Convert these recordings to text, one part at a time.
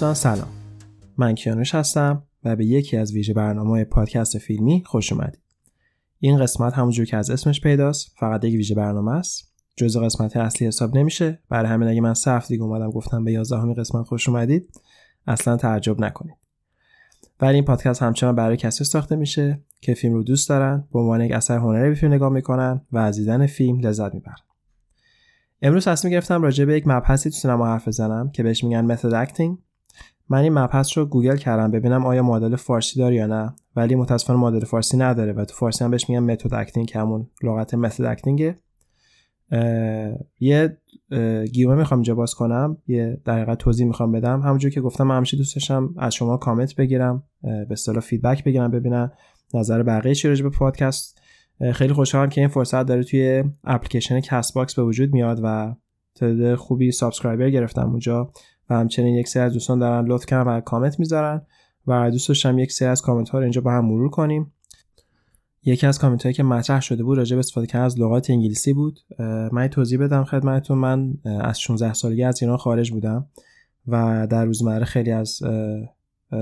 دوستان سلام. من کیانوش هستم و به یکی از ویژه برنامه پادکست فیلمی خوش اومدید. این قسمت همونجور که از اسمش پیداست فقط یک ویژه برنامه است. جزء قسمت اصلی حساب نمیشه. برای همین اگه من سه هفته اومدم گفتم به 11 قسمت خوش اومدید اصلا تعجب نکنید. ولی این پادکست همچنان برای کسی ساخته میشه که فیلم رو دوست دارن به عنوان یک اثر هنری به فیلم نگاه می‌کنن و از دیدن فیلم لذت می‌برن. امروز تصمیم گرفتم راجع به یک مبحثی تو سینما حرف بزنم که بهش میگن method acting من این مبحث رو گوگل کردم ببینم آیا مدل فارسی داره یا نه. ولی متاسفانه مدل فارسی نداره و تو فارسی هم بهش میگن method acting همون لغت method acting ه یه گیومه می‌خوام اینجا باز کنم. یه دقیقه توضیح می‌خوام بدم. همونجور که گفتم من همیشه دوست داشتم از شما کامنت بگیرم به اصطلاح feedback بگیرم ببینم نظر بقیه چی راجع به پادکست. خیلی خوشحالم که این فرصت داره توی اپلیکیشن Castbox به وجود میاد و تعداد خوبی subscriber گرفتم اونجا. و همچنین یک سری از دوستان دارن لطف کردن و کامنت می‌ذارن و دوست داشتم یک سری از کامنت ها رو اینجا با هم مرور کنیم. یکی از کامنت هایی که مطرح شده بود راجع به استفاده کردن از لغات انگلیسی بود. من توضیح بدم خدمتتون. من از 16 سالگی از ایران خارج بودم و در روزمره خیلی از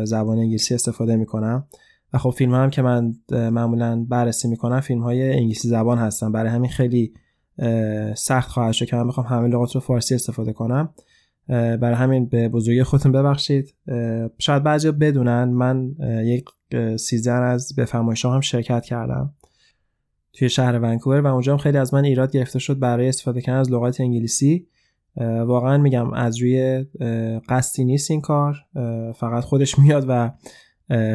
زبان انگلیسی استفاده می‌کنم. و خب فیلم هم که من معمولا بررسی می‌کنم فیلم های انگلیسی زبان هستن. برای همین خیلی سخت خواهد شد که من بخوام همه لغات رو فارسی استفاده کنم. برای همین به بزرگی خودتون ببخشید. شاید بعضی بدونن من یک سیزن از بفرمایش هم شرکت کردم توی شهر ونکوور و اونجا هم خیلی از من ایراد گرفته شد برای استفاده کردن از لغات انگلیسی. واقعا میگم از روی قصدی نیست این کار. فقط خودش میاد و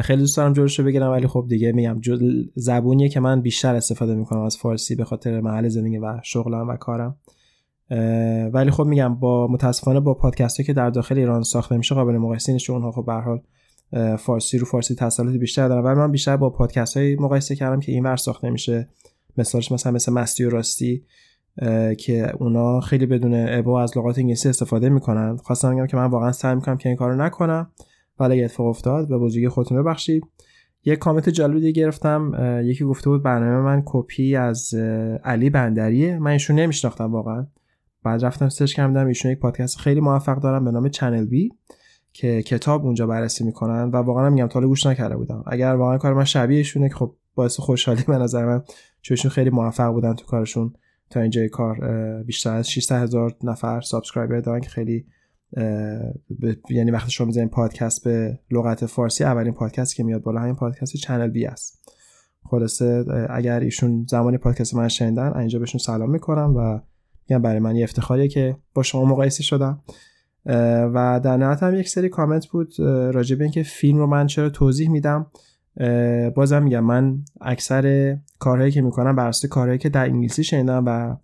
خیلی دوست دارم رو بگیرم ولی خب دیگه میگم زبونیه که من بیشتر استفاده می‌کنم از فارسی به خاطر محل زندگی و شغلم و کارم. ولی خب میگم با متاسفانه با پادکست که در داخل ایران ساخته میشه قابل مقایسه نیست چون اونها خب به حال فارسی رو فارسی تسلط بیشتر دارن ولی من بیشتر با پادکست های مقایسه کردم که اینور ساخته میشه. مثالش مثلا مثل مستی و راستی که اونا خیلی بدون ابا از لغات انگلیسی استفاده می‌کنن. خواستم بگم که من واقعا سعی می‌کنم که این کارو نکنم. ولی اتفاق افتاد به بزرگی خودتون ببخشید. یک کامنت جالبی گرفتم. یکی گفته بود برنامه من کپی از علی بندریه. من ایشون نمیشناختم واقعا. بعد رفتم search کردم ایشون یک پادکست خیلی موفق دارن به نام چنل بی که کتاب اونجا بررسی می‌کنن و واقعا میگم تا گوش نکرده بودم. اگر واقعا کار من شبیه ایشونه که خب باعث خوشحالی به نظر من چون خیلی موفق بودن تو کارشون تا اینجای کار بیشتر از 600 هزار نفر subscriber دارن که خیلی یعنی وقتی شما می‌ذارین پادکست به لغت فارسی اولین پادکست که میاد بالا همین پادکست چنل بی است. خلاصه اگر ایشون زمانی پادکست من شنیدن اینجا بهشون سلام می‌کنم و میگم برای من یه افتخاریه که با شما مقایسه شدم. و در نهایت هم یک سری کامنت بود راجع به اینکه فیلم رو من چرا توضیح میدم. بازم میگم من اکثر کارهایی که می‌کنم بر کارهایی که در انگلیسی شنیدم و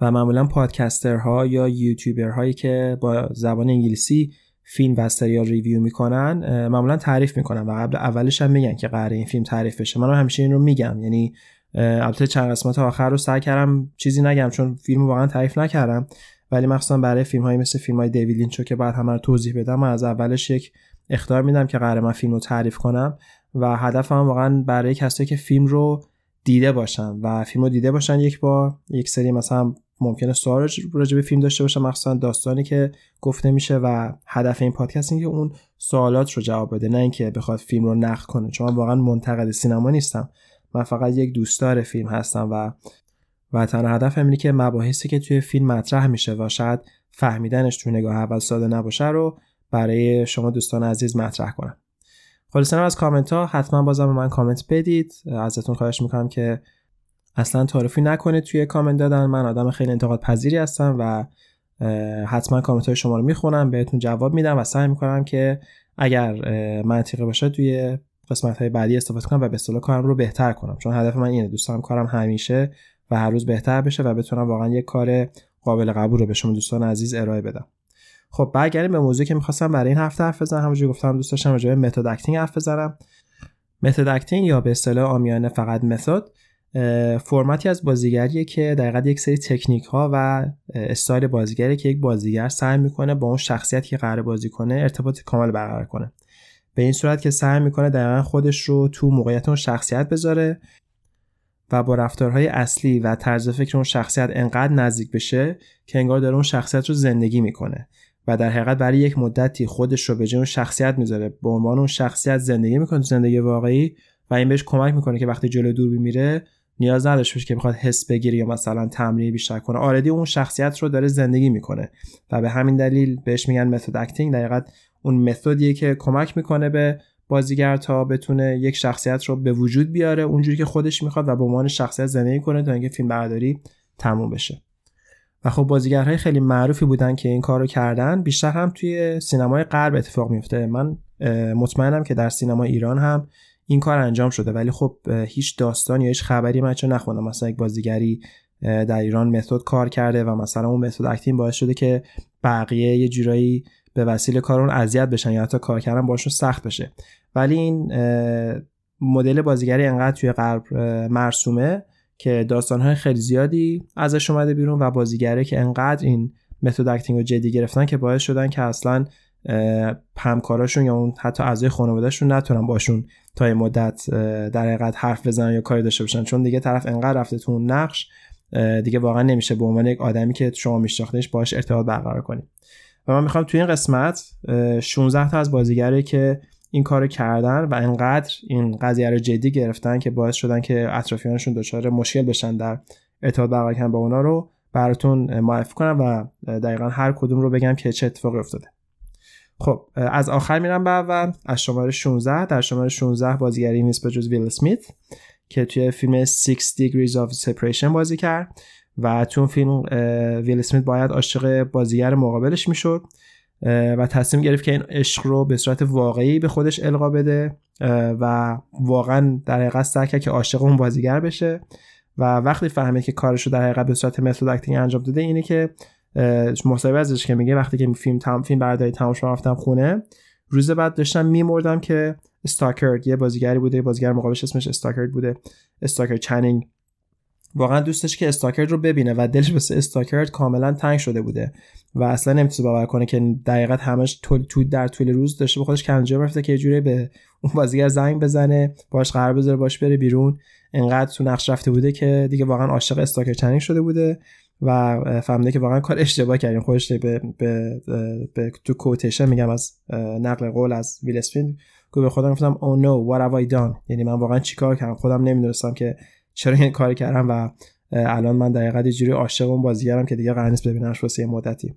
و معمولا پادکسترها یا یوتیوبرهایی که با زبان انگلیسی فیلم و سریال ریویو می‌کنن معمولا تعریف می‌کنن و قبل اولش هم میگن که قراره این فیلم تعریف بشه. من همیشه این رو میگم یعنی البته چند قسمت آخر رو سعی کردم چیزی نگم چون فیلم واقعا تعریف نکردم. ولی مخصوصا برای فیلم های مثل فیلم های دیوید لینچو که بعد همه رو توضیح بدم من از اولش یک اختار میدم که قرار من فیلم رو تعریف کنم و هدفم واقعا برای کسایی که فیلم رو دیده باشن و فیلم رو دیده باشن یک بار یک سری مثلا ممکنه سوال راجع به فیلم داشته باشه مخصوصا داستانی که گفته میشه و هدف این پادکست اینه که اون سوالات رو جواب بده نه اینکه بخواد فیلم رو نقد کنه چون من واقعا منتقد سینما نیستم. من فقط یک دوستدار فیلم هستم و و تنها هدفم اینه که مباحثی که توی فیلم مطرح میشه و شاید فهمیدنش تو نگاه اول ساده نباشه رو برای شما دوستان عزیز مطرح کنم. خلاصه از کامنت ها حتما بازم به من کامنت بدید. ازتون خواهش می‌کنم که اصلا تعارفی نکنید توی کامنت دادن. من آدم خیلی انتقاد پذیری هستم و حتما کامنت های شما رو می‌خونم. بهتون جواب میدم و سعی می‌کنم که اگر منطقی باشه توی قسمت های بعدی استفاده کنم و به اصطلاح کارم رو بهتر کنم. چون هدف من اینه دوست دارم کارم همیشه و هر روز بهتر بشه و بتونم واقعا یک کار قابل قبول رو به شما دوستان عزیز ارائه بدم. خب برگردیم به موضوعی که می‌خواستم برای این هفته حرف بزنم. همونجوری گفتم دوست داشتم راجع به method acting حرف بزنم. method acting یا به اصطلاح عامیانه فقط method فرمتی از بازیگریه که در یک سری تکنیک ها و استایل بازیگری که یک بازیگر سعی می‌کنه با اون شخصیت که قرار بازی کنه ارتباط کامل برقرار کنه. به این صورت که سعی می‌کنه دقیقا خودش رو تو موقعیت اون شخصیت بذاره و با رفتارهای اصلی و طرز فکر اون شخصیت انقدر نزدیک بشه که انگار داره اون شخصیت رو زندگی می‌کنه و در حقیقت برای یک مدتی خودش رو به جای شخصیت می‌ذاره. به عنوان اون شخصیت زندگی می‌کنه تو زندگی واقعی و این بهش کمک می‌کنه که وقتی جلو دوربین میره نیاز نداشته باشه که بخواد حس بگیره یا مثلا تمرین بیشتر کنه. already اون شخصیت رو داره زندگی می‌کنه و به همین دلیل بهش میگن method acting دقیقا اون متدیه که کمک می‌کنه به بازیگر تا بتونه یک شخصیت رو به وجود بیاره اونجوری که خودش می‌خواد و به عنوان شخصیت زندگی کنه تا اینکه فیلم برداری تموم بشه. و خب بازیگرهای خیلی معروفی بودن که این کارو کردن. بیشتر هم توی سینمای غرب اتفاق میفته من مطمئنم که در سینما ایران هم این کار انجام شده. ولی خب هیچ داستان یا هیچ خبری من چون نخوندم. مثلا یک بازیگری در ایران method کار کرده و مثلا اون method acting باعث شده که بقیه یه جورایی به وسیله کار اون اذیت بشن یا حتی کار کردن باشون سخت بشه. ولی این مدل بازیگری انقدر توی غرب مرسومه که داستانهای خیلی زیادی ازش اومده بیرون و بازیگره که انقدر این method acting رو جدی گرفتن که باعث شدن که اصلا همکاراشون یا اون حتی اعضای خانوادهشون نتونن باشون تا یه مدت در حقیقت حرف بزنن یا کاری داشته باشن. چون دیگه طرف انقدر رفته تو اون نقش دیگه واقعا نمیشه به عنوان یک آدمی که شما میشناختنش باش ارتباط برقرار کنیم و من می‌خوام توی این قسمت 16 تا از بازیگره که این کارو کردن و انقدر این قضیه رو جدی گرفتن که باعث شدن که اطرافیانشون دچار مشکل بشن در ارتباط برقرار با اونا رو براتون معرفی کنم و دقیقا هر کدوم رو بگم که چه اتفاقی افتاده. خب از آخر میرم به اول. از شماره 16 در شماره 16 بازیگری نیست به جز ویل سمیت که توی فیلم 6 Degrees of Separation بازی کرد. و تو فیلم ویل سمیت باید عاشق بازیگر مقابلش می‌شد و تصمیم گرفت که این عشق رو به صورت واقعی به خودش القا بده و واقعا در حقیقت سعی کرد که عاشق اون بازیگر بشه. و وقتی فهمید که کارش رو در حقیقت به صورت method acting انجام داده اینه که مصاحبه ازش که میگه وقتی که فیلم تام فیلم برداری تمام شد رفتم خونه. روز بعد داشتم میمردم که استاکرد یه بازیگری بوده بازیگر مقابلش اسمش استاکرد بوده استاکر چنینگ واقعا دوستش که استاکرد رو ببینه و دلش واسه استاکرد کاملا تنگ شده بوده و اصلا نمی‌تونه باور کنه که دقیقت همش تو در طول روز داشته به خودش کنجه رفته که یه به اون بازیگر زنگ بزنه باش قرار بذاره باش بره بیرون. انقدر تو نقش رفته بوده که دیگه واقعا عاشق استاکر چنینگ شده بوده و فهمیده که واقعا کار اشتباه کردیم خودش به, به, به, تو quotation میگم از نقل قول از ویل اسمیت به خودم گفتم oh no what have I done یعنی من واقعا چیکار کردم؟ خودم نمی‌دونستم که چرا این کار کردم و الان من دقیقا یه جوری عاشق اون بازیگرم که دیگه قرار نیست ببینمش واسه مدتی.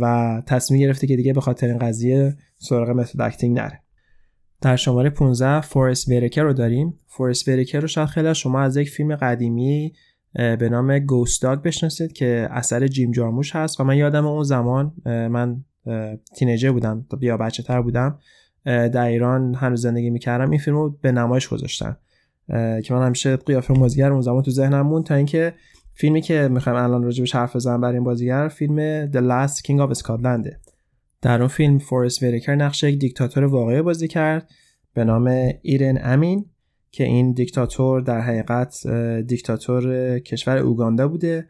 و تصمیم گرفته که دیگه به خاطر این قضیه سراغ method acting نره. در شماره 15 فارست ویتاکر رو داریم. فارست ویتاکر رو شاید خیلی شما از یک فیلم قدیمی به نام Ghost Dog بشناسید که اثر جیم جارموش هست و من یادم اون زمان من تینیجر بودم یا بچه تر بودم در ایران هنوز زندگی می‌کردم. این فیلم رو به نمایش گذاشتن. که من همیشه قیافه بازیگر اون زمان تو ذهنم مون تا اینکه فیلمی که می‌خوایم الان راجبش حرف بزنم برای این بازیگر فیلم The Last King of Scotland در اون فیلم فورست وریکر نقش یک دیکتاتور واقعی بازی کرد به نام ایرن امین که این دیکتاتور در حقیقت دیکتاتور کشور اوگاندا بوده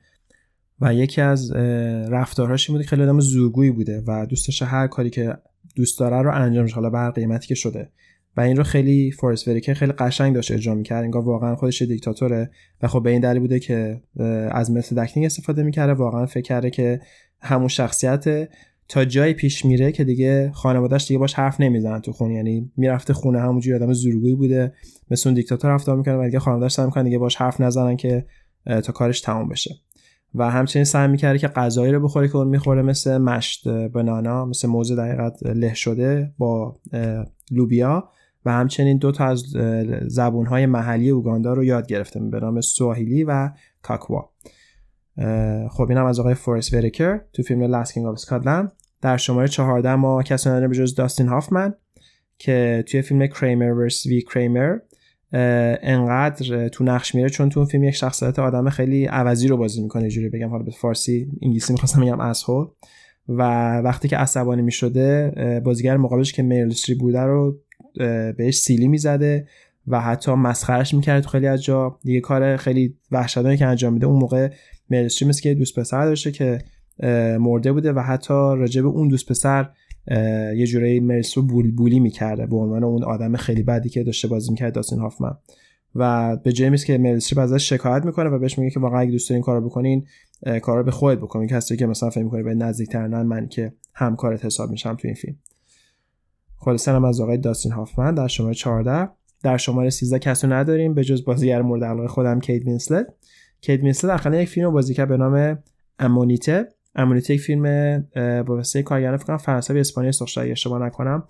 و یکی از رفتارهاش بوده که خیلی آدم زوگویی بوده و دوستش هر کاری که دوست داره رو انجام حالا به هر قیمتی که شده. و این رو خیلی فورست وریکر خیلی قشنگ داشت اجرا می‌کرد. انگار واقعا خودش دیکتاتوره و خب به این دلیل بوده که از مثل دکنینگ استفاده می‌کرده. واقعا فکر کرده که همون شخصیت تا جایی پیش میره که دیگه خانوادهش دیگه باش حرف نمی‌زنن تو خونه. یعنی می‌رفته خونه همونجوری آدم زورگویی بوده مثل اون دیکتاتور رفتار می‌کنه و دیگه خانوادهش سعی می‌کنن دیگه باش حرف نزنن که تا کارش تموم بشه. و همچنین سعی می‌کرده که غذایی رو بخوره که اون می‌خوره مثل mashed banana مثل موز دقیقا له شده با لوبیا. و همچنین دو تا از زبونهای محلی اوگاندا رو یاد گرفته به نام سواهیلی و کاکوا. خب اینم از آقای فارست ویتاکر تو فیلم Last King of Scotland در شماره 14 ما کسی نداریم بجز داستین هافمن که توی فیلم Kramer vs. Kramer انقدر تو نقش میره چون تو اون فیلم یک شخصیت آدم خیلی عوضی رو بازی می‌کنه جوری بگم حالا به فارسی انگلیسی می‌خواستم بگم اسهول و وقتی که عصبانی می‌شده بازیگر مقابلش که میرل بوده رو بهش سیلی می‌زده و حتی مسخرش می‌کرد خیلی از جا. دیگه کار خیلی وحشتناکی که انجام میده اون موقع مرستری مثل که دوست پسر داشته که مرده بوده و حتی راجع به اون دوست پسر یه جورایی مرس رو بول بولی می‌کرده. به عنوان اون آدم خیلی بدی که داشته بازی می‌کرد داستین هافمن. و به جیمز که مریل استریپ ازش شکایت می‌کنه و بهش میگه که واقعا اگه دوست دارین کارو بکنین کارو به خودت بکنین کسی که مثلا فکر می‌کنه به نزدیکترن من که همکارت حساب میشم تو این فیلم. خلاصه هم از آقای داستین هافمن در شماره 14 در شماره 13 کسی رو نداریم به جز بازیگر مورد علاقه خودم کیت وینسلت. کیت وینسلت در یک فیلم بازی کرد به نام Ammonite ئه. Ammonite یک فیلم با واسطه کارگردان فکر کنم فرانسوی اسپانیایی ساخته اشتباه نکنم.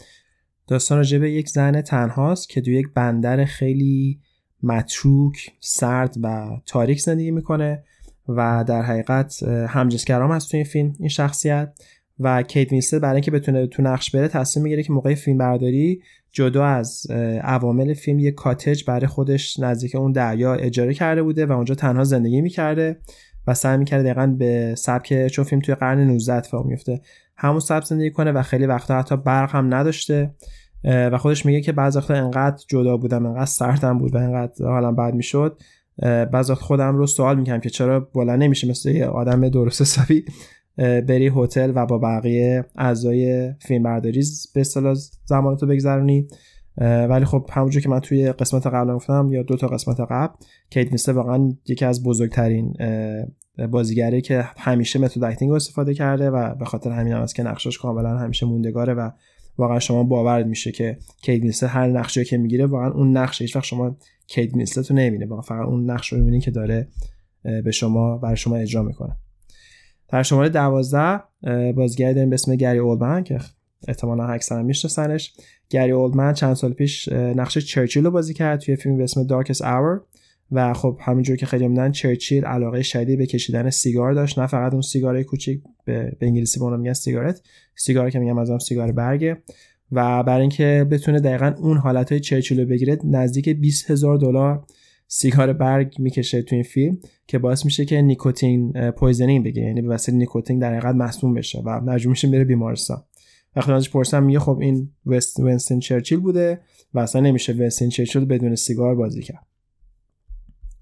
داستان راجع به یک زن تنهاست که توی یک بندر خیلی متروک سرد و تاریک زندگی می‌کنه و در حقیقت همجنسگرام هست تو این فیلم این شخصیت. و کیت وینسلت برای اینکه بتونه تو نقش بره تصمیم می‌گیره که موقع فیلم برداری جدا از عوامل فیلم یه کاتج برای خودش نزدیک اون دریا اجاره کرده بوده و اونجا تنها زندگی می‌کرده و سعی می‌کرده دقیقا به سبک چون فیلم توی قرن 19 اتفاق میفته همون سبک زندگی کنه و خیلی وقتا حتی برق هم نداشته. و خودش میگه که بعضی وقتا انقدر جدا بودم انقدر سردم بود و انقدر حالم بد می‌شد. بعضی وقت خودم رو سوال می‌کنم که چرا بلند نمیشه مثل یه آدم درست حسابی. بری هتل و با بقیه اعضای فیلم برداری به اصطلاح زمانتو بگذرونی. ولی خب همونجور که من توی قسمت قبل گفتم یا دو تا قسمت قبل کیت میسته واقعا یکی از بزرگترین بازیگری که همیشه method acting استفاده کرده و به خاطر همین هم است که نقشش کاملا همیشه موندگاره و واقعا شما باورت میشه که کیت وینسلته هر نقشی که می‌گیره واقعا اون نقش هیچ وقت شما کیت وینسلت رو نمی‌بینی. واقعا فقط اون نقش رو می‌بینی که داره به شما برای شما اجرا می‌کنه. در شماره 12 بازیگری داریم به اسم گری اولدمن که احتمالا اکثرا میشناسنش. گری اولدمن چند سال پیش نقش چرچیل رو بازی کرد توی فیلم به اسم Darkest Hour و خب همینجور که خیلیا میدونن چرچیل علاقه شدیدی به کشیدن سیگار داشت. نه فقط اون سیگار کوچیک به, انگلیسی به میگن cigarette. سیگار که میگم از هم سیگار برگه. و برای اینکه بتونه دقیقا اون حالت های چرچیل رو بگیره نزدیک 20 هزار دلار سیگار برگ می‌کشه تو این فیلم که باعث میشه که nicotine poisoning بگیره. یعنی به واسطه نیکوتین در حقیقت مصدوم بشه و مجبور میشه بره بیمارستان. وقتی ازش پرسم میگه خب این وست وینستون چرچیل بوده و اصلا نمیشه ونستون چرچیل بدون سیگار بازی کرد.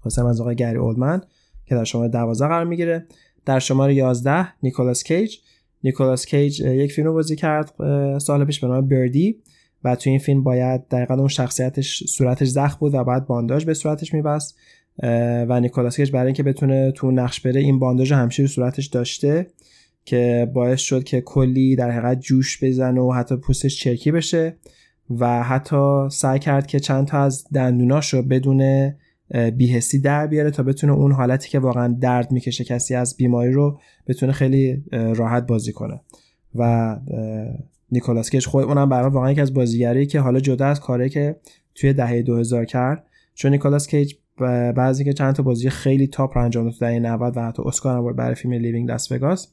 واسه از آقای گری اولمن که در شماره 12 قرار می‌گیره. در شماره 11 نیکولاس کیج. نیکولاس کیج یک فیلم بازی کرد سال پیش به نام بردی و تو این فیلم باید دقیقا اون شخصیتش صورتش زخم بود و باید بانداج به صورتش میبست و نیکولاس کیج برای اینکه بتونه تو نقش بره این بانداج همیشه رو صورتش داشته که باعث شد که کلی در حقیقت جوش بزنه و حتی پوستش چرکی بشه و حتی سعی کرد که چند تا از دندوناش رو بدون بی‌حسی در بیاره تا بتونه اون حالتی که واقعا درد می‌کشه کسی از بیماری رو بتونه خیلی راحت بازی کنه. و نیکولاس کیج خود اونم برای واقعا یکی از بازیگری که حالا جدا از کاری که توی دهه 2000 کرد. چون نیکولاس کیج بعد اینکه چند تا بازی خیلی top رو انجام داد دهه 90 و حتی اسکار هم برای فیلم Leaving Las Vegas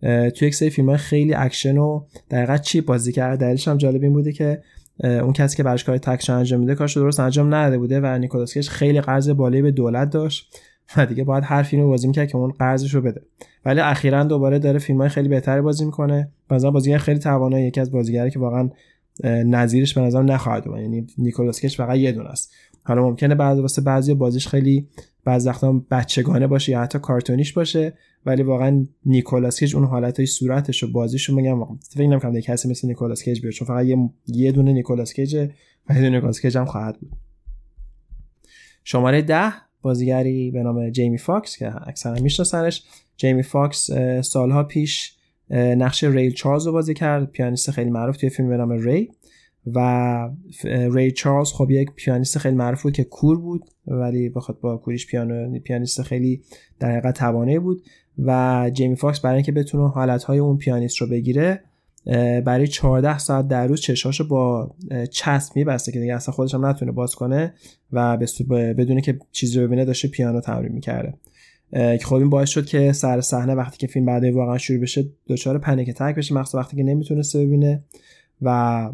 توی یک سری فیلم خیلی اکشن و دقیقا چی بازی کرد. دلیلش هم جالب این بوده که اون کسی که براش کار تکشن انجام میده کارش درست انجام نداده بوده و نیکولاس کیج خیلی قرض بالایی به دولت داشت. و دیگه باید هر فیلم بازی می‌کرد که اون قرضش رو بده. ولی اخیرا دوباره داره فیلم های خیلی بهتری بازی می‌کنه. مثلا بازیگر خیلی توانایی. یکی از بازیگری که واقعا نظیرش به نظر نخواهد اومد. یعنی نیکولاس کیج فقط یه دونه است. حالا ممکنه بعضی واسه بعضی بازیش خیلی بعض وقتا بچگانه باشه یا حتی کارتونیش باشه ولی واقعا نیکولاس کیج اون حالتای صورتش و بازیشو میگم فکر نمی‌کنم کسی مثل نیکولاس کیج بیاد. چون فقط یه یه دونه نیکولاس کیج و یه دونه نیکولاس کیج هم خواهد بود. شماره ده. بازیگری به نام جیمی فاکس که اکثرا میشناسنش. جیمی فاکس سالها پیش نقش ری چارلز رو بازی کرد پیانیست خیلی معروف توی فیلم به نام ری. و ری چارلز خب یک پیانیست خیلی معروف بود که کور بود ولی بخاطر با کوریش پیانو پیانیست خیلی در حقیقت توانا بود. و جیمی فاکس برای اینکه بتونه حالتهای اون پیانیست رو بگیره برای 14 ساعت در روز چشاشو با چسب میبسته که دیگه اصلا خودش هم نتونه باز کنه و بدونه که چیزی رو ببینه داشته پیانو تمرین می‌کرده. که خب این باعث شد که سر صحنه وقتی که فیلم بعد واقعا شروع بشه دچار panic attack بشه مخصوصا وقتی که نمی‌تونسته ببینه و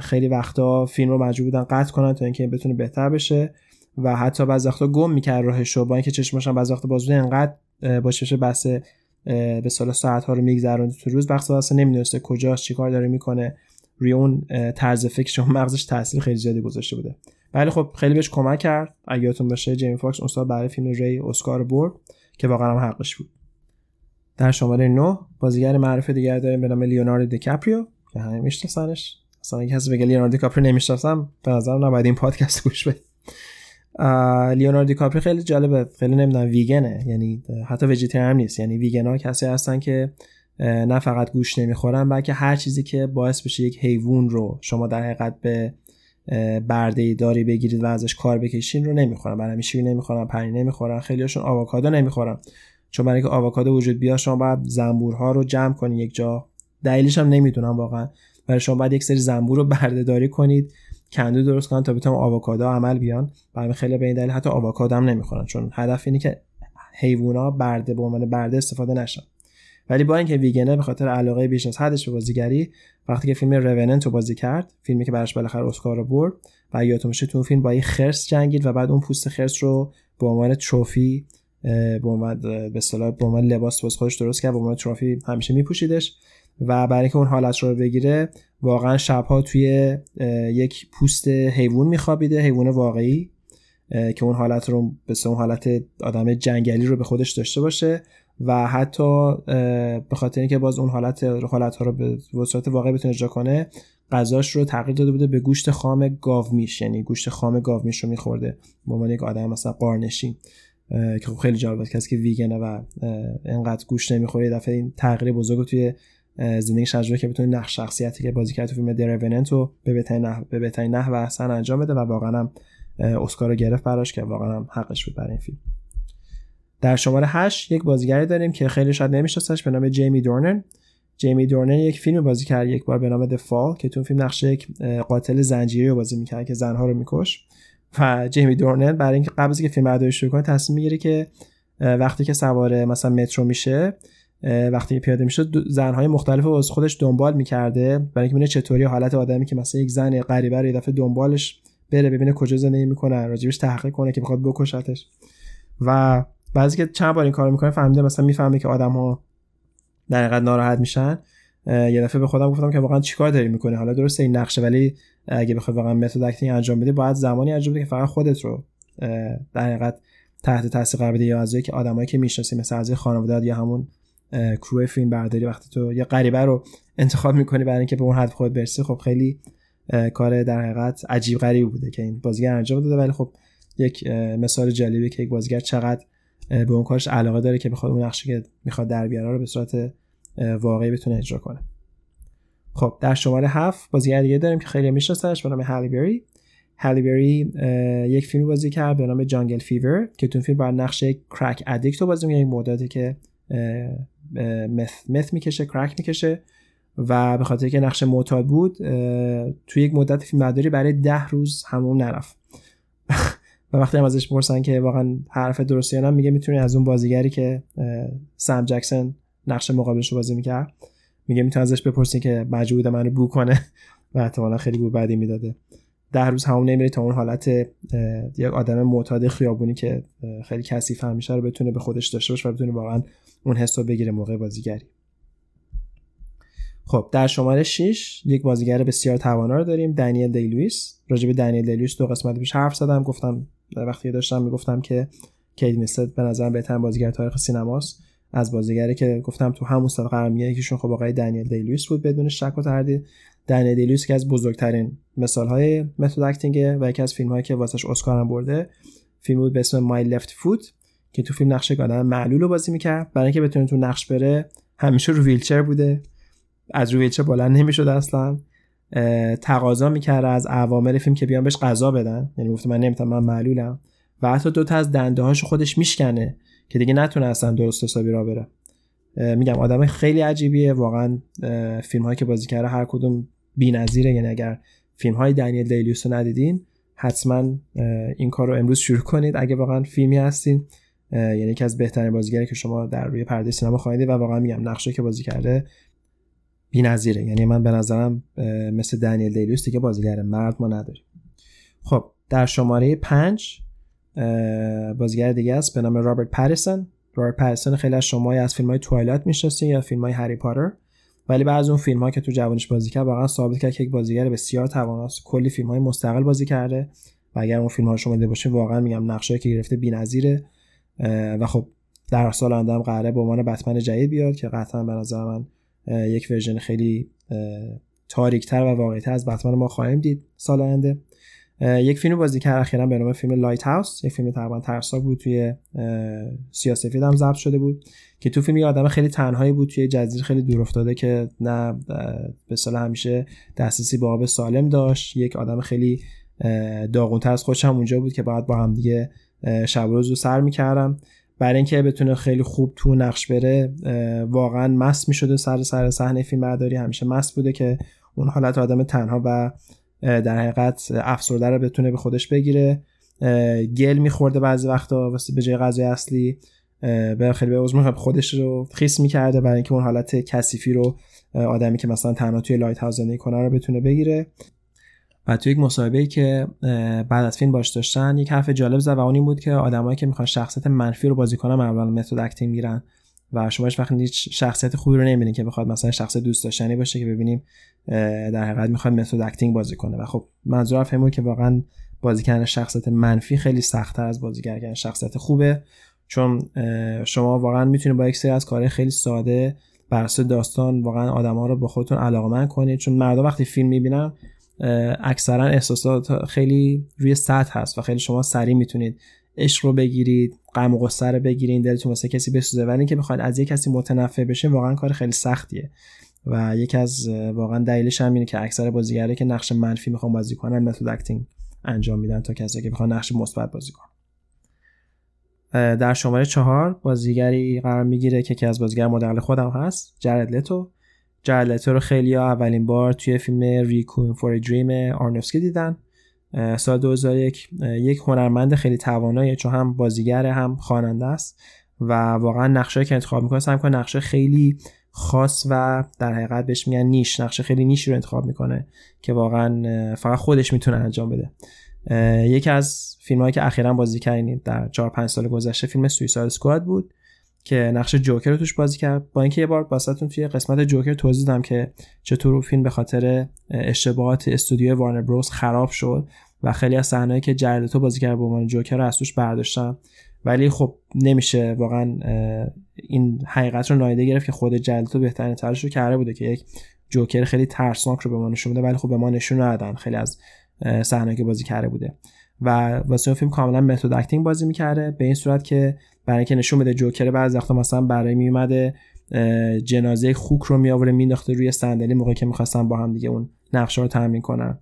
خیلی وقتا فیلم رو مجبور بودن قطع کنن تا اینکه بتونه بهتر بشه و حتی بعضی وقتا گم می‌کرد راهش رو با اینکه چشمش هم بعضی وقتا باز بود انقدر با چشم بسته به سال ساعت ها رو میگذرونه تو روز. وقتا اصلا نمی‌دونسته کجاست چیکار داره می‌کنه. روی اون طرز فکرش اون مغزش تاثیر خیلی زیادی گذاشته بوده. ولی خب خیلی بهش کمک کرد. اگه باشه جیمی فاکس اون سال برای فیلم ری اسکار برد که واقعا هم حقش بود. در شماره 9 بازیگر معروف دیگر داریم به نام لیوناردو دیکاپریو که همه میشناسنش. اصلا اگه کسی بگه لیوناردو دیکاپریو نمی‌شناسم به نظر نباید این پادکست گوش بدید لیوناردو کاپری خیلی جالبه خیلی نمی‌دونم ویگنه. یعنی حتی ویژیتریان نیست. یعنی ویگنا کسی هستن که نه فقط گوش نمی‌خورن بلکه هر چیزی که باعث بشه یک حیوان رو شما در حقیقت به برده داری بگیرید و ازش کار بکشین رو نمی‌خورن. برای همیشه نمی‌خورن پنیر نمی‌خورن خیلیشون آووکادو نمی‌خورن. چون برای اینکه آووکادو وجود بیاد شما باید زنبورها رو جمع کنید یک جا. دلیلش هم نمی‌دونم واقعا. برای شما باید یک سری زنبور رو برده داری کنید. کندو درست کنن تا بتونن آووکادو عمل بیان. برای خیلی به این دلیل حتی آووکادو هم نمی‌خورن چون هدف اینه که حیوونا برده به عنوان برده استفاده نشن. ولی با اینکه ویگنه به خاطر علاقه بیش از حدش به بازیگری وقتی که فیلم روننت رو بازی کرد فیلمی که براش بالاخره اسکار رو برد و یادتون باشه تو فیلم با این خرس جنگید و بعد اون پوست خرس رو به عنوان تروفی به عنوان به اصطلاح به عنوان لباس واسه خودش درست کرد به عنوان تروفی همیشه میپوشیدش. و برای اینکه اون حالت رو بگیره واقعا شبها توی یک پوست حیوان میخوابیده حیوان واقعی که اون حالت رو به اون حالت آدم جنگلی رو به خودش داشته باشه و حتی به خاطر اینکه باز اون حالت حالت ها رو به صورت واقعی بتونه اجرا کنه غذاش رو تغییر داده بوده به گوشت خام گاومیش یعنی گوشت خام گاومیش رو میخورده به عنوان یک آدم مثلا قارنشین که خب خیلی جالبه کسی که ویگنه و انقدر گوشت نمی‌خوره یه دفعه این تغییر بزرگ توی زندگی شجره که بتونه نقش شخصیتی که بازی کرد تو فیلم دروننت رو به بهترین نحو به بهترین نحو احسن انجام بده و واقعا هم اسکار رو گرفت براش که واقعا هم حقش بود برای این فیلم. در شماره 8 یک بازیگری داریم که خیلی شاید نمیشناسش به نام جیمی دورنن جیمی دورنن یک فیلم بازی کرد یک بار به نام فال که تو فیلم نقش یک قاتل زنجیری رو بازی می‌کرد که زنها رو میکش. و جیمی دورنن برای اینکه قبل از اینکه فیلم برداری شروع کنه تصمیم می‌گیره که وقتی که سوار مثلا مترو میشه وقتی پیاده میشه زنهای مختلف رو از خودش دنبال می‌کرده برای اینکه ببینه چطوری حالت آدمی که مثلا یک زن غریبه رو یه دنبالش بره ببینه کجا زندگی می‌کنه راجبش تحقیق کنه که بخواد بکشتش. و بعضی که چند بار این کارو می‌کنه فهمیده مثلا می‌فهمه که آدم ها در حقیقت ناراحت میشن. یه دفعه به خودم گفتم که واقعا چیکار داری می‌کنه حالا درسته این نقشه ولی اگه بخوای واقعا متد اکتینگ انجام بدی باید زمانی انجام بدی که فقط خودت رو در حقیقت تحت تاثیر قرار بدی یا از که آدمایی که می‌شناسی مثل اعضای خانواده یا همون کروی فیلم برداری وقتی تو یه غریبه رو انتخاب می‌کنی برای اینکه به اون هدف خود برسی خب خیلی کار در حقیقت عجیب غریبی بوده که این بازیگر انجام داده. ولی خب یک مثال جالبی که یک بازیگر چقدر به اون کارش علاقه داره که بخواد اون نقشه که می‌خواد در بیاره رو به صورت واقعی بتونه اجرا کنه. خب در شماره هفت بازیگر دیگه داریم که خیلی میشناسنش به نام هالی بری هالی بری یک فیلم بازی کرد به نام Jungle Fever که تو فیلم بر نقش crack addict بازی می‌کنه یک مدتی که meth meth می‌کشه کرک می‌کشه و به خاطر که نقش معتاد بود توی یک مدت فیلم برای ده روز حموم نرفت. و وقتی هم ازش پرسن که واقعا حرف درستی نه میگه می‌تونی از اون بازیگری که سم جکسون نقش مقابلش رو بازی می‌کرد. میگه می‌تونی ازش بپرسین که مجبور منو بو کنه. و احتمالا خیلی بوی بدی می‌داده. ده روز حموم نمیره تا اون حالت یک آدم معتاد خیابونی که خیلی کثیف همیشه رو بتونه به خودش داشته باشه و بتونه واقعا اون حس رو بگیره موقع بازیگری. خب در شماره 6 یک بازیگر بسیار توانا رو داریم دنیل دی‌لوییس راجع به دنیل دی‌لوییس دو قسمت پیش حرف زدم. گفتم وقتی داشتم می‌گفتم که کیت وینسلت به نظر بهترین بازیگر تاریخ سینماست. از بازیگری که گفتم تو همون سال قرار یکیشون خب آقای دنیل دی‌لوییس بود بدون شک و تردید. دنیل دی‌لوییس که از بزرگترین مثال های method acting و یکی از فیلم هایی که واسش اسکار هم برده فیلم بود به اسم My Left Foot که تو فیلم نقش آدم معلول رو بازی می‌کرد. برای اینکه بتونه تو نقش بره همیشه رو ویلچر بوده. از رو ویلچر بلند نمی‌شد اصلا. تقاضا می‌کرد از عوامل فیلم که بیان بهش غذا بدن. یعنی گفت من نمی‌تونم من معلولم. و حتی دو تا از دنده هاشو خودش میشکنه که دیگه نتونه اصلا درست حسابی راه بره. میگم آدم خیلی عجیبیه. واقعا فیلم هایی که بازی کرده هر کدوم بی‌نظیره. یعنی اگر فیلم های دنیل دیلیوس رو ندیدین حتما این کار رو امروز شروع کنید. اگه واقعا فیلمی هستین یعنی یکی از بهترین بازیگری که شما در روی پرده سینما خواهید و واقعا میگم نقشه که بازی کرده بی‌نظیره. یعنی من به نظرم مثل دنیل دیلیوس دیگه بازیگر مرد ما نداریم. خب در شماره 5 بازیگر دیگه است به نام رابرت پتینسون رابرت پتینسون خیلی از شما از فیلم های Twilight می‌شناسین یا فیلم های هری پاتر. ولی بعض اون فیلم ها که تو جوانیش بازی کرد واقعا ثابت کرد که یک بازیگر بسیار تواناست. کلی فیلم های مستقل بازی کرده و اگر اون فیلم ها شما دیده باشین واقعا میگم نقشی که گرفته بی‌نظیره. و خب در سال آینده هم قراره به عنوان بتمن جدید بیاد که قطعا به نظر من یک version خیلی تاریکتر و واقعیتر از بتمن ما خواهیم دید سال آینده. یک فیلم بازی کرد اخیرا به نام فیلم لایت هاوس یک فیلم تقریبا ترسا بود توی سیاسفید هم ضبط شده بود که تو فیلم یه آدم خیلی تنهایی بود توی جزیره خیلی دور افتاده که نه به سال همیشه دسترسی به آب سالم داشت. یک آدم خیلی داغونتر از خودش هم اونجا بود که بعد با هم دیگه شب روز رو سر می‌کردم برای اینکه بتونه خیلی خوب تو نقش بره واقعا مست می‌شده سر سر صحنه فیلم برداری همیشه مست بوده که اون حالت آدم تنها و در حقیقت افسرده رو بتونه به خودش بگیره. گل میخورده بعضی وقتا واسه به جای غذای اصلی. به خیلی به عضو خودش رو خیس می‌کرده برای اینکه اون حالت کثیفی رو آدمی که مثلا تنها توی lighthouse زندگی کنه رو بتونه بگیره. و توی یک مصاحبه که بعد از فیلم باش داشتن یک حرف جالب زد و اون این بود که آدمایی که می‌خوان شخصیت منفی رو بازی کنن معمولا method acting میرن. و شما هیچ وقت هیچ شخصیت خوبی رو نمی‌بینید که بخواد مثلا شخص دوست داشتنی باشه که ببینیم در حقیقت می‌خواد متد اکتینگ بازی کنه. و خب منظور فهمو که واقعا بازی کردن شخصیت منفی خیلی سختتر از بازی کردن شخصیت خوبه. چون شما واقعا می‌تونید با یک سری از کارهای خیلی ساده بر داستان واقعا آدما رو با خودتون علاقمند کنید. چون مردم وقتی فیلم می‌بینن اکثرا احساسات خیلی روی سطح هست و خیلی شما سریع می‌تونید عشق رو بگیرید غم و غصه رو بگیرید دلتون واسه کسی بسوزه. ولی اینکه بخواید از یک کسی متنفر بشه واقعا کار خیلی سختیه. و یکی از واقعا دلیلش هم اینه که اکثر بازیگرایی که نقش منفی می‌خوان بازی کنن method acting انجام میدن تا کسی که بخوان نقش مثبت بازی کنن. در شماره چهار بازیگری قرار می‌گیره که یکی از بازیگر مدل خودم هست جرد لتو. جرد رو خیلی ها اولین بار توی فیلم Requiem for a Dream آرنوفسکی دیدن. سال 2001 یک هنرمند خیلی توانایی چون هم بازیگر هم خواننده است و واقعا نقشه که انتخاب می‌کنه سعی می‌کنه نقشه خیلی خاص و در حقیقت بهش میگن نیش نقشه خیلی نیشی رو انتخاب می‌کنه که واقعا فقط خودش می‌تونه انجام بده. یکی از فیلم هایی که اخیرا بازی کردیم در 4 5 سال گذشته فیلم سویساید اسکواد بود. که نقش جوکر رو توش بازی کرد. با اینکه یه بار واسهتون توی قسمت جوکر توضیح دادم که چطور فیلم به خاطر اشتباهات استودیو Warner Bros خراب شد و خیلی از صحنه‌ای که جرد لتو بازی کرد به عنوان جوکر رو از توش برداشتم ولی خب نمیشه واقعا این حقیقت رو نادیده گرفت که خود جرد لتو بهترین تلاش رو کرده بوده که یک جوکر خیلی ترسناک رو به ما نشون بده ولی خب به ما نشون ندادن خیلی از صحنه‌ای که بازی کرده بوده. و واسه فیلم کاملا method acting بازی می‌کرده به این صورت که برای اینکه نشون بده جوکر بعضی وقتا مثلا برای میومده جنازه خوک رو میآوره مینداخته روی صندلی موقعی که می‌خواستن با هم دیگه اون نقشه رو تمرین کنن.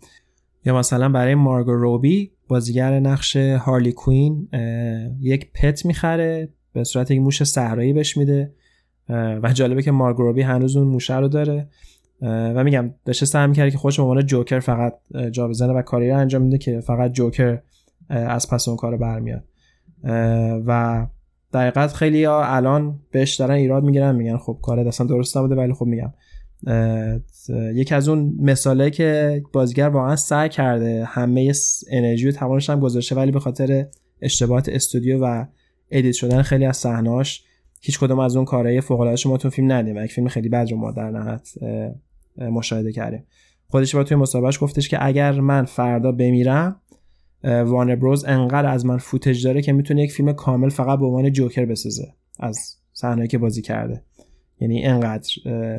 یا مثلا برای مارگو روبی بازیگر نقش هارلی کوین یک پت می‌خره به صورت یک موش صحرایی بهش میده و جالبه که مارگو روبی هنوز اون موشه رو داره. و میگم داشته سعی می‌کرده که خودش به عنوان جوکر فقط جا بزنه و کاری رو انجام میده که فقط جوکر از پس اون کار برمیاد. و دقیقت خیلی ها الان بهش دارن ایراد می‌گیرن میگن خب کار اصلا درست نبوده ولی خب میگم. یکی از اون مثاله که بازیگر واقعا سعی کرده همه انرژی و توانش هم گذاشته ولی به خاطر اشتباهات استودیو و ادیت شدن خیلی از صحنه‌هاش هیچ کدوم از اون کارهای فوق العاده شما تو فیلم ندیدیم. یک فیلم خیلی بد رو ما در نهایت مشاهده کردیم. خودش با توی مصاحبهش گفتش که اگر من فردا بمیرم وانر بروز انقدر از من فوتج داره که می‌تونه یک فیلم کامل فقط به عنوان جوکر بسازه از صحنه‌ای که بازی کرده. یعنی انقدر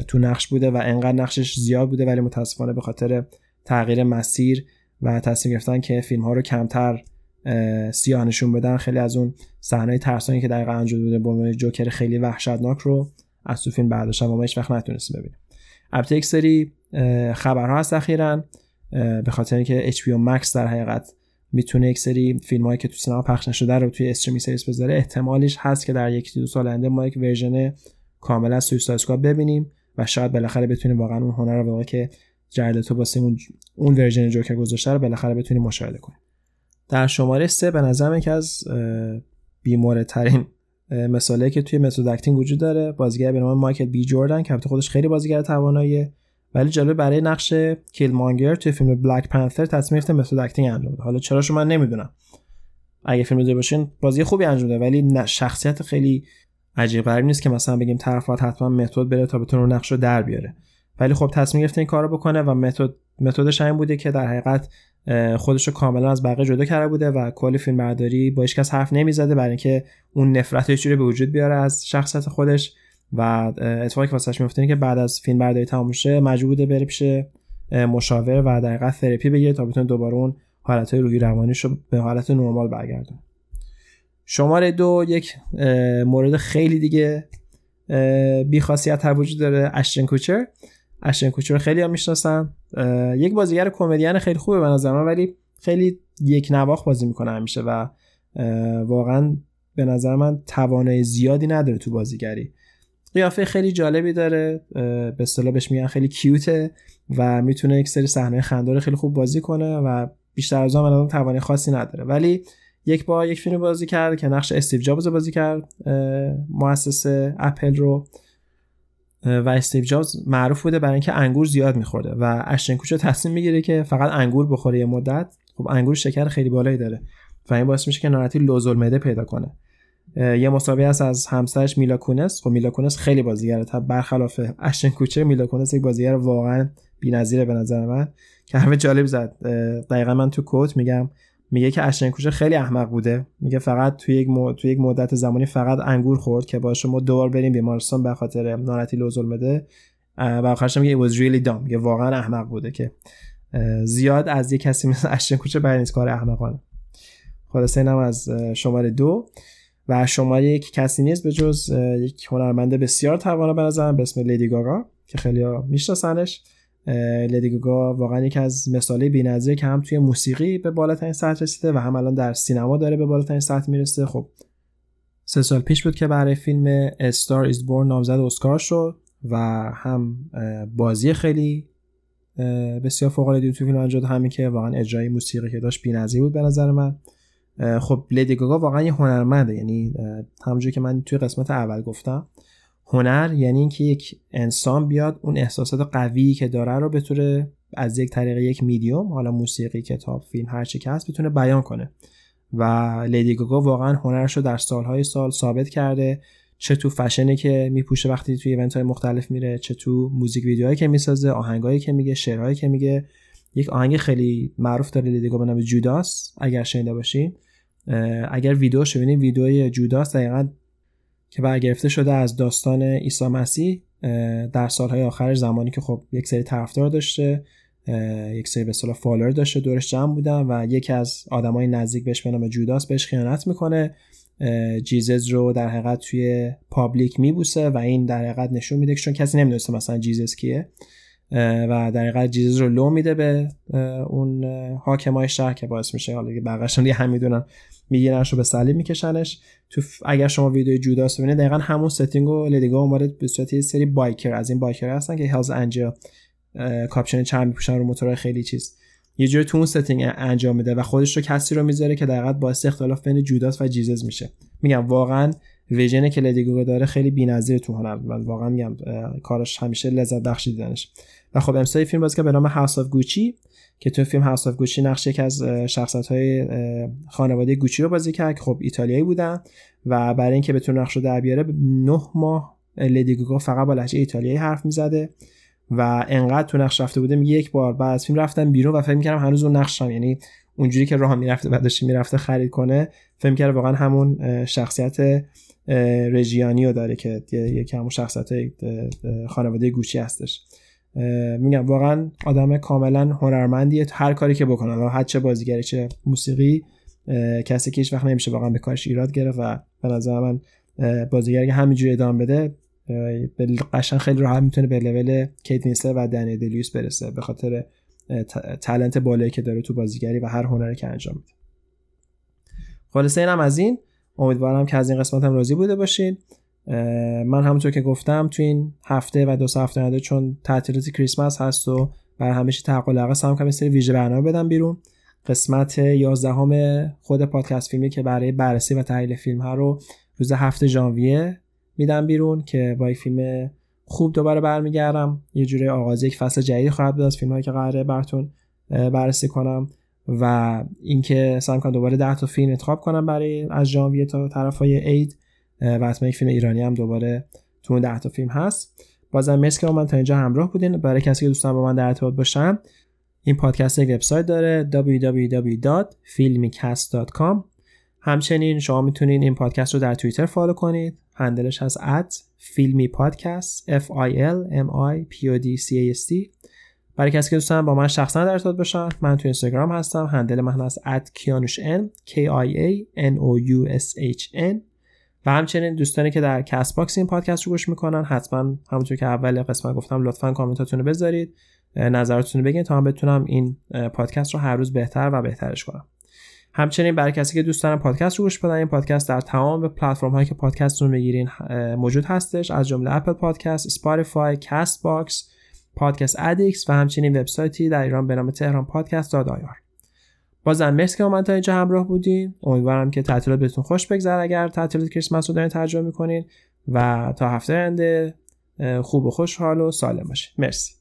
تو نقش بوده و انقدر نقشش زیاد بوده ولی متاسفانه به خاطر تغییر مسیر و تصمیم گرفتن که فیلم ها رو کمتر سیاه نشون بدن خیلی از اون صحنه ترسانی که دقیقا انجام بوده به عنوان جوکر خیلی وحشتناک رو از تو فیلم برداشتن و هیچ وقت نتونستیم ببینیم. البته یک سری خبرها هست اخیرا به خاطر اینکه HBO Max در حقیقت می‌تونه یک سری فیلم هایی که تو سینما پخش نشده رو توی streaming service بذاره. احتمالش هست که در یک دو سال آینده ما یک version کامل از Suicide ببینیم و شاید بالاخره بتونیم واقعا اون هنر رو که جرد لتو واسه اون اون version جوکر گذاشته رو بالاخره بتونیم مشاهده کنیم. در شماره سه به نظرم که از بی‌مورد ترین مثاله که توی method وجود داره بازیگر به نام مایکل بی جوردن که خودش خیلی بازیگر تواناییه. ولی جالب برای نقش Killmonger توی فیلم Black Panther تصمیم گرفته method acting انجام بده. حالا چرا من نمی‌دونم. اگه فیلم دیده باشین بازی خوبی انجام داده ولی شخصیت خیلی عجیب غریب نیست که مثلا بگیم طرف حتما method بره تا بتونه نقش رو در بیاره. ولی خب تصمیم گرفته این کارو بکنه و method method ش این بوده که در حقیقت خودش رو کاملا از بقیه جدا کرده بوده و کلی فیلم برداری با هیچ کس حرف نمی‌زده برای اینکه اون نفرت یه به وجود بیاره از شخصیت خودش. و اتفاقی که واسش میفته که بعد از فیلم برداری تموم شه مجبور بره پیش مشاور و در حقیقت تراپی بگیره تا بتونه دوباره اون حالت روحی روانیش رو به حالت نرمال برگردونه. شماره دو یک مورد خیلی دیگه بیخاصیت وجود داره اشتن کوچر اشتن کوچر خیلی هم می‌شناسن یک بازیگر کمدین خیلی خوبه به نظر من ولی خیلی یک نواخ بازی می‌کنه همیشه و واقعا به نظر من توانایی زیادی نداره تو بازیگری. قیافه خیلی جالبی داره به اصطلاح بهش میگن خیلی کیوته و می‌تونه یک سری صحنه خنده خیلی خوب بازی کنه و بیشتر از اون توانایی خاصی نداره. ولی یک بار یک فیلم بازی کرد که نقش استیو جابز بازی کرد مؤسس اپل رو و استیو جابز معروف بوده برای اینکه انگور زیاد میخورده و اشتن کوچو تصمیم می‌گیره که فقط انگور بخوره یه مدت. خب انگور شکر خیلی بالایی داره و این باعث میشه که ناراحتی لوزالمعده پیدا کنه. یه مسابقه است از همسرش میلا کونس. خب میلا کونس خیلی بازیگره. تا برخلاف اشتن کوچه میلا کونس یک بازیگر واقعا بی‌نظیره به نظر من. که همه جالب زد. دقیقا من تو کوت میگم میگه که اشتن کوچه خیلی احمق بوده. میگه فقط توی یک توی یک مدت زمانی فقط انگور خورد که با شما دوبار بریم بیمارستان به خاطر ناراحتی لوزالمعده و آخرش میگه it was really dumb. میگه واقعا احمق بوده که زیاد از یک کسی مثل اشتون کوچر برای نیست. کار احمقانه. خلاصه اینم از شماره دو. و شماره یک کسی نیست به جز یک هنرمند بسیار توانا به نظرم به اسم لیدی گاگا که خیلی میشناسنش. لیدی گاگا واقعا یکی از مثاله بی‌نظیره که هم توی موسیقی به بالاترین سطح رسیده و هم الان در سینما داره به بالاترین سطح می‌رسه. خب سه سال پیش بود که برای فیلم Star Is Born نامزد اسکار شد و هم بازی خیلی بسیار فوق العاده تو فیلم انجام همین که واقعا اجرای موسیقی که داشت بی‌نظیر بود به نظر من. خب لیدی گاگا واقعا یه هنرمنده. یعنی همونجوری که من توی قسمت اول گفتم هنر یعنی اینکه یک انسان بیاد اون احساسات قوی که داره رو بتونه از یک طریق یک میدیوم حالا موسیقی کتاب فیلم هر چی که هست بتونه بیان کنه. و لیدی گاگا واقعا هنرش رو در سالهای سال ثابت کرده. چه تو فشنی که میپوشه وقتی توی event های مختلف میره چه تو موزیک ویدیوهایی که می‌سازه آهنگایی که میگه شعرهایی که میگه. یک آهنگ خیلی معروف داره لیدی گاگا به نام جوداس اگر شنیده باشین. اگر ویدیو ببینید ویدیوی جوداس دقیقا که برگرفته شده از داستان عیسی مسیح در سالهای آخرش زمانی که خب یک سری طرفدار داشته یک سری به اصطلاح follower داشته دورش جمع بودن و یکی از آدمای نزدیک بهش به نام جوداس بهش خیانت می‌کنه. جیزز رو در حقیقت توی public میبوسه و این در حقیقت نشون میده که چون کسی نمی‌دونسته مثلا جیزز کیه. و در حقیقت جیزز رو لو میده به اون حاکمای شهر که باعث میشه حالا که بقیه‌شون دیگه هم می‌دونن میگیرنش رو به صلیب میکشنش. تو اگر شما ویدیو جوداس ببینید دقیقا همون setting رو لدیگا اومده به صورت یه سری biker از این biker هستن که Hells Angels کاپشن چرم میپوشن رو موتورهای خیلی چیز. یه جوری تو اون setting انجام میده و خودش رو کسی رو می‌ذاره که در باعث اختلاف بین جوداس و جیزز میشه. میگم واقعا vision که لدیگو داره خیلی بی‌نظیر تو هنر. من واقعا میگم کارش همیشه لذت بخش دیدنش. و خب امسال فیلم بازی که به نام House of Gucci که تو فیلم House of Gucci نقش یک از شخصیت های خانواده گوچی رو بازی کرد که خب ایتالیایی بودن. و برای اینکه بتونه نقش رو در بیاره نه ماه لیدی گاگا فقط با لهجه ایتالیایی حرف می‌زده. و انقدر تو نقش رفته بوده میگه یک بار بعد از فیلم رفتم بیرون و فکر می‌کردم هنوز اون نقشم. یعنی اونجوری که راه می‌رفته بعدش می‌رفته خرید کنه فکر واقعا همون شخصیت رژیانی رو داره که یکی همون شخصیت خانواده گوچی هستش. میگم واقعا آدم کاملا هنرمندیه. هر کاری که بکنه هر چه بازیگری چه موسیقی کسی که هیچ وقت نمیشه واقعا به کارش ایراد گرفت و به نظر من بازیگری که همینجوری ادامه بده قشنگ خیلی راحت می‌تونه به لول کیت نیسلر و دنی دلیوس برسه به خاطر تلنت بالایی که داره تو بازیگری و هر هنری که انجام میده. خلاصه اینم از این. امیدوارم که از این قسمت هم راضی بوده باشین. من همونطور که گفتم تو این هفته و دو سه هفته نده چون تعطیلات کریسمس هست و بر همیشه تحقل عقص هم که سری ویژه برنامه بدم بیرون. قسمت 11 خود پادکست فیلمی که برای بررسی و تحلیل فیلم ها رو روز هفته ژانویه میدم بیرون که با یک فیلم خوب دوباره برمیگردم. یه جوری آغاز یک فصل جدید خواهد بود از فیلم هایی که قراره براتون بررسی کنم. و اینکه سعی کنم دوباره 10 تا فیلم انتخاب کنم برای از ژانویه تا طرفای عید و حتما یک فیلم ایرانی هم دوباره تو اون 10 تا فیلم هست. بازم مرسی که با من تا اینجا همراه بودین. برای کسی که دوستان با من در ارتباط باشن این پادکست یک وبسایت داره www.filmicast.com همچنین شما می‌تونید این پادکست رو در توییتر فالو کنید. هندلش هست at filmy podcast f i l m i p o d c a s t. برای کسی که دوستان با من شخصا در ارتباط باشن من تو اینستاگرام هستم handle من هست @kianushn k i a n o u s h n. و همچنین دوستانی که در Castbox این پادکست رو گوش می‌کنن حتما همونطور که اول قسمت گفتم لطفا کامنتاتون رو بذارید. نظراتتون رو بگین تا هم بتونم این پادکست رو هر روز بهتر و بهترش کنم. همچنین برای کسی که دوست دارن پادکست رو گوش بدن این پادکست در تمام پلتفرم هایی که پادکست رو می‌گیرین موجود هستش از جمله Apple Podcast، Spotify، Castbox، Podcast Addict و همچنین وبسایتی در ایران به نام تهران پادکست دادایار بازم مرسی که من تا اینجا همراه بودین. امیدوارم که تعطیلات بهتون خوش بگذره اگر تعطیلات کریسمس رو دارین تجربه می‌کنین. و تا هفته آینده خوب و خوشحال و سالم باشید مرسی.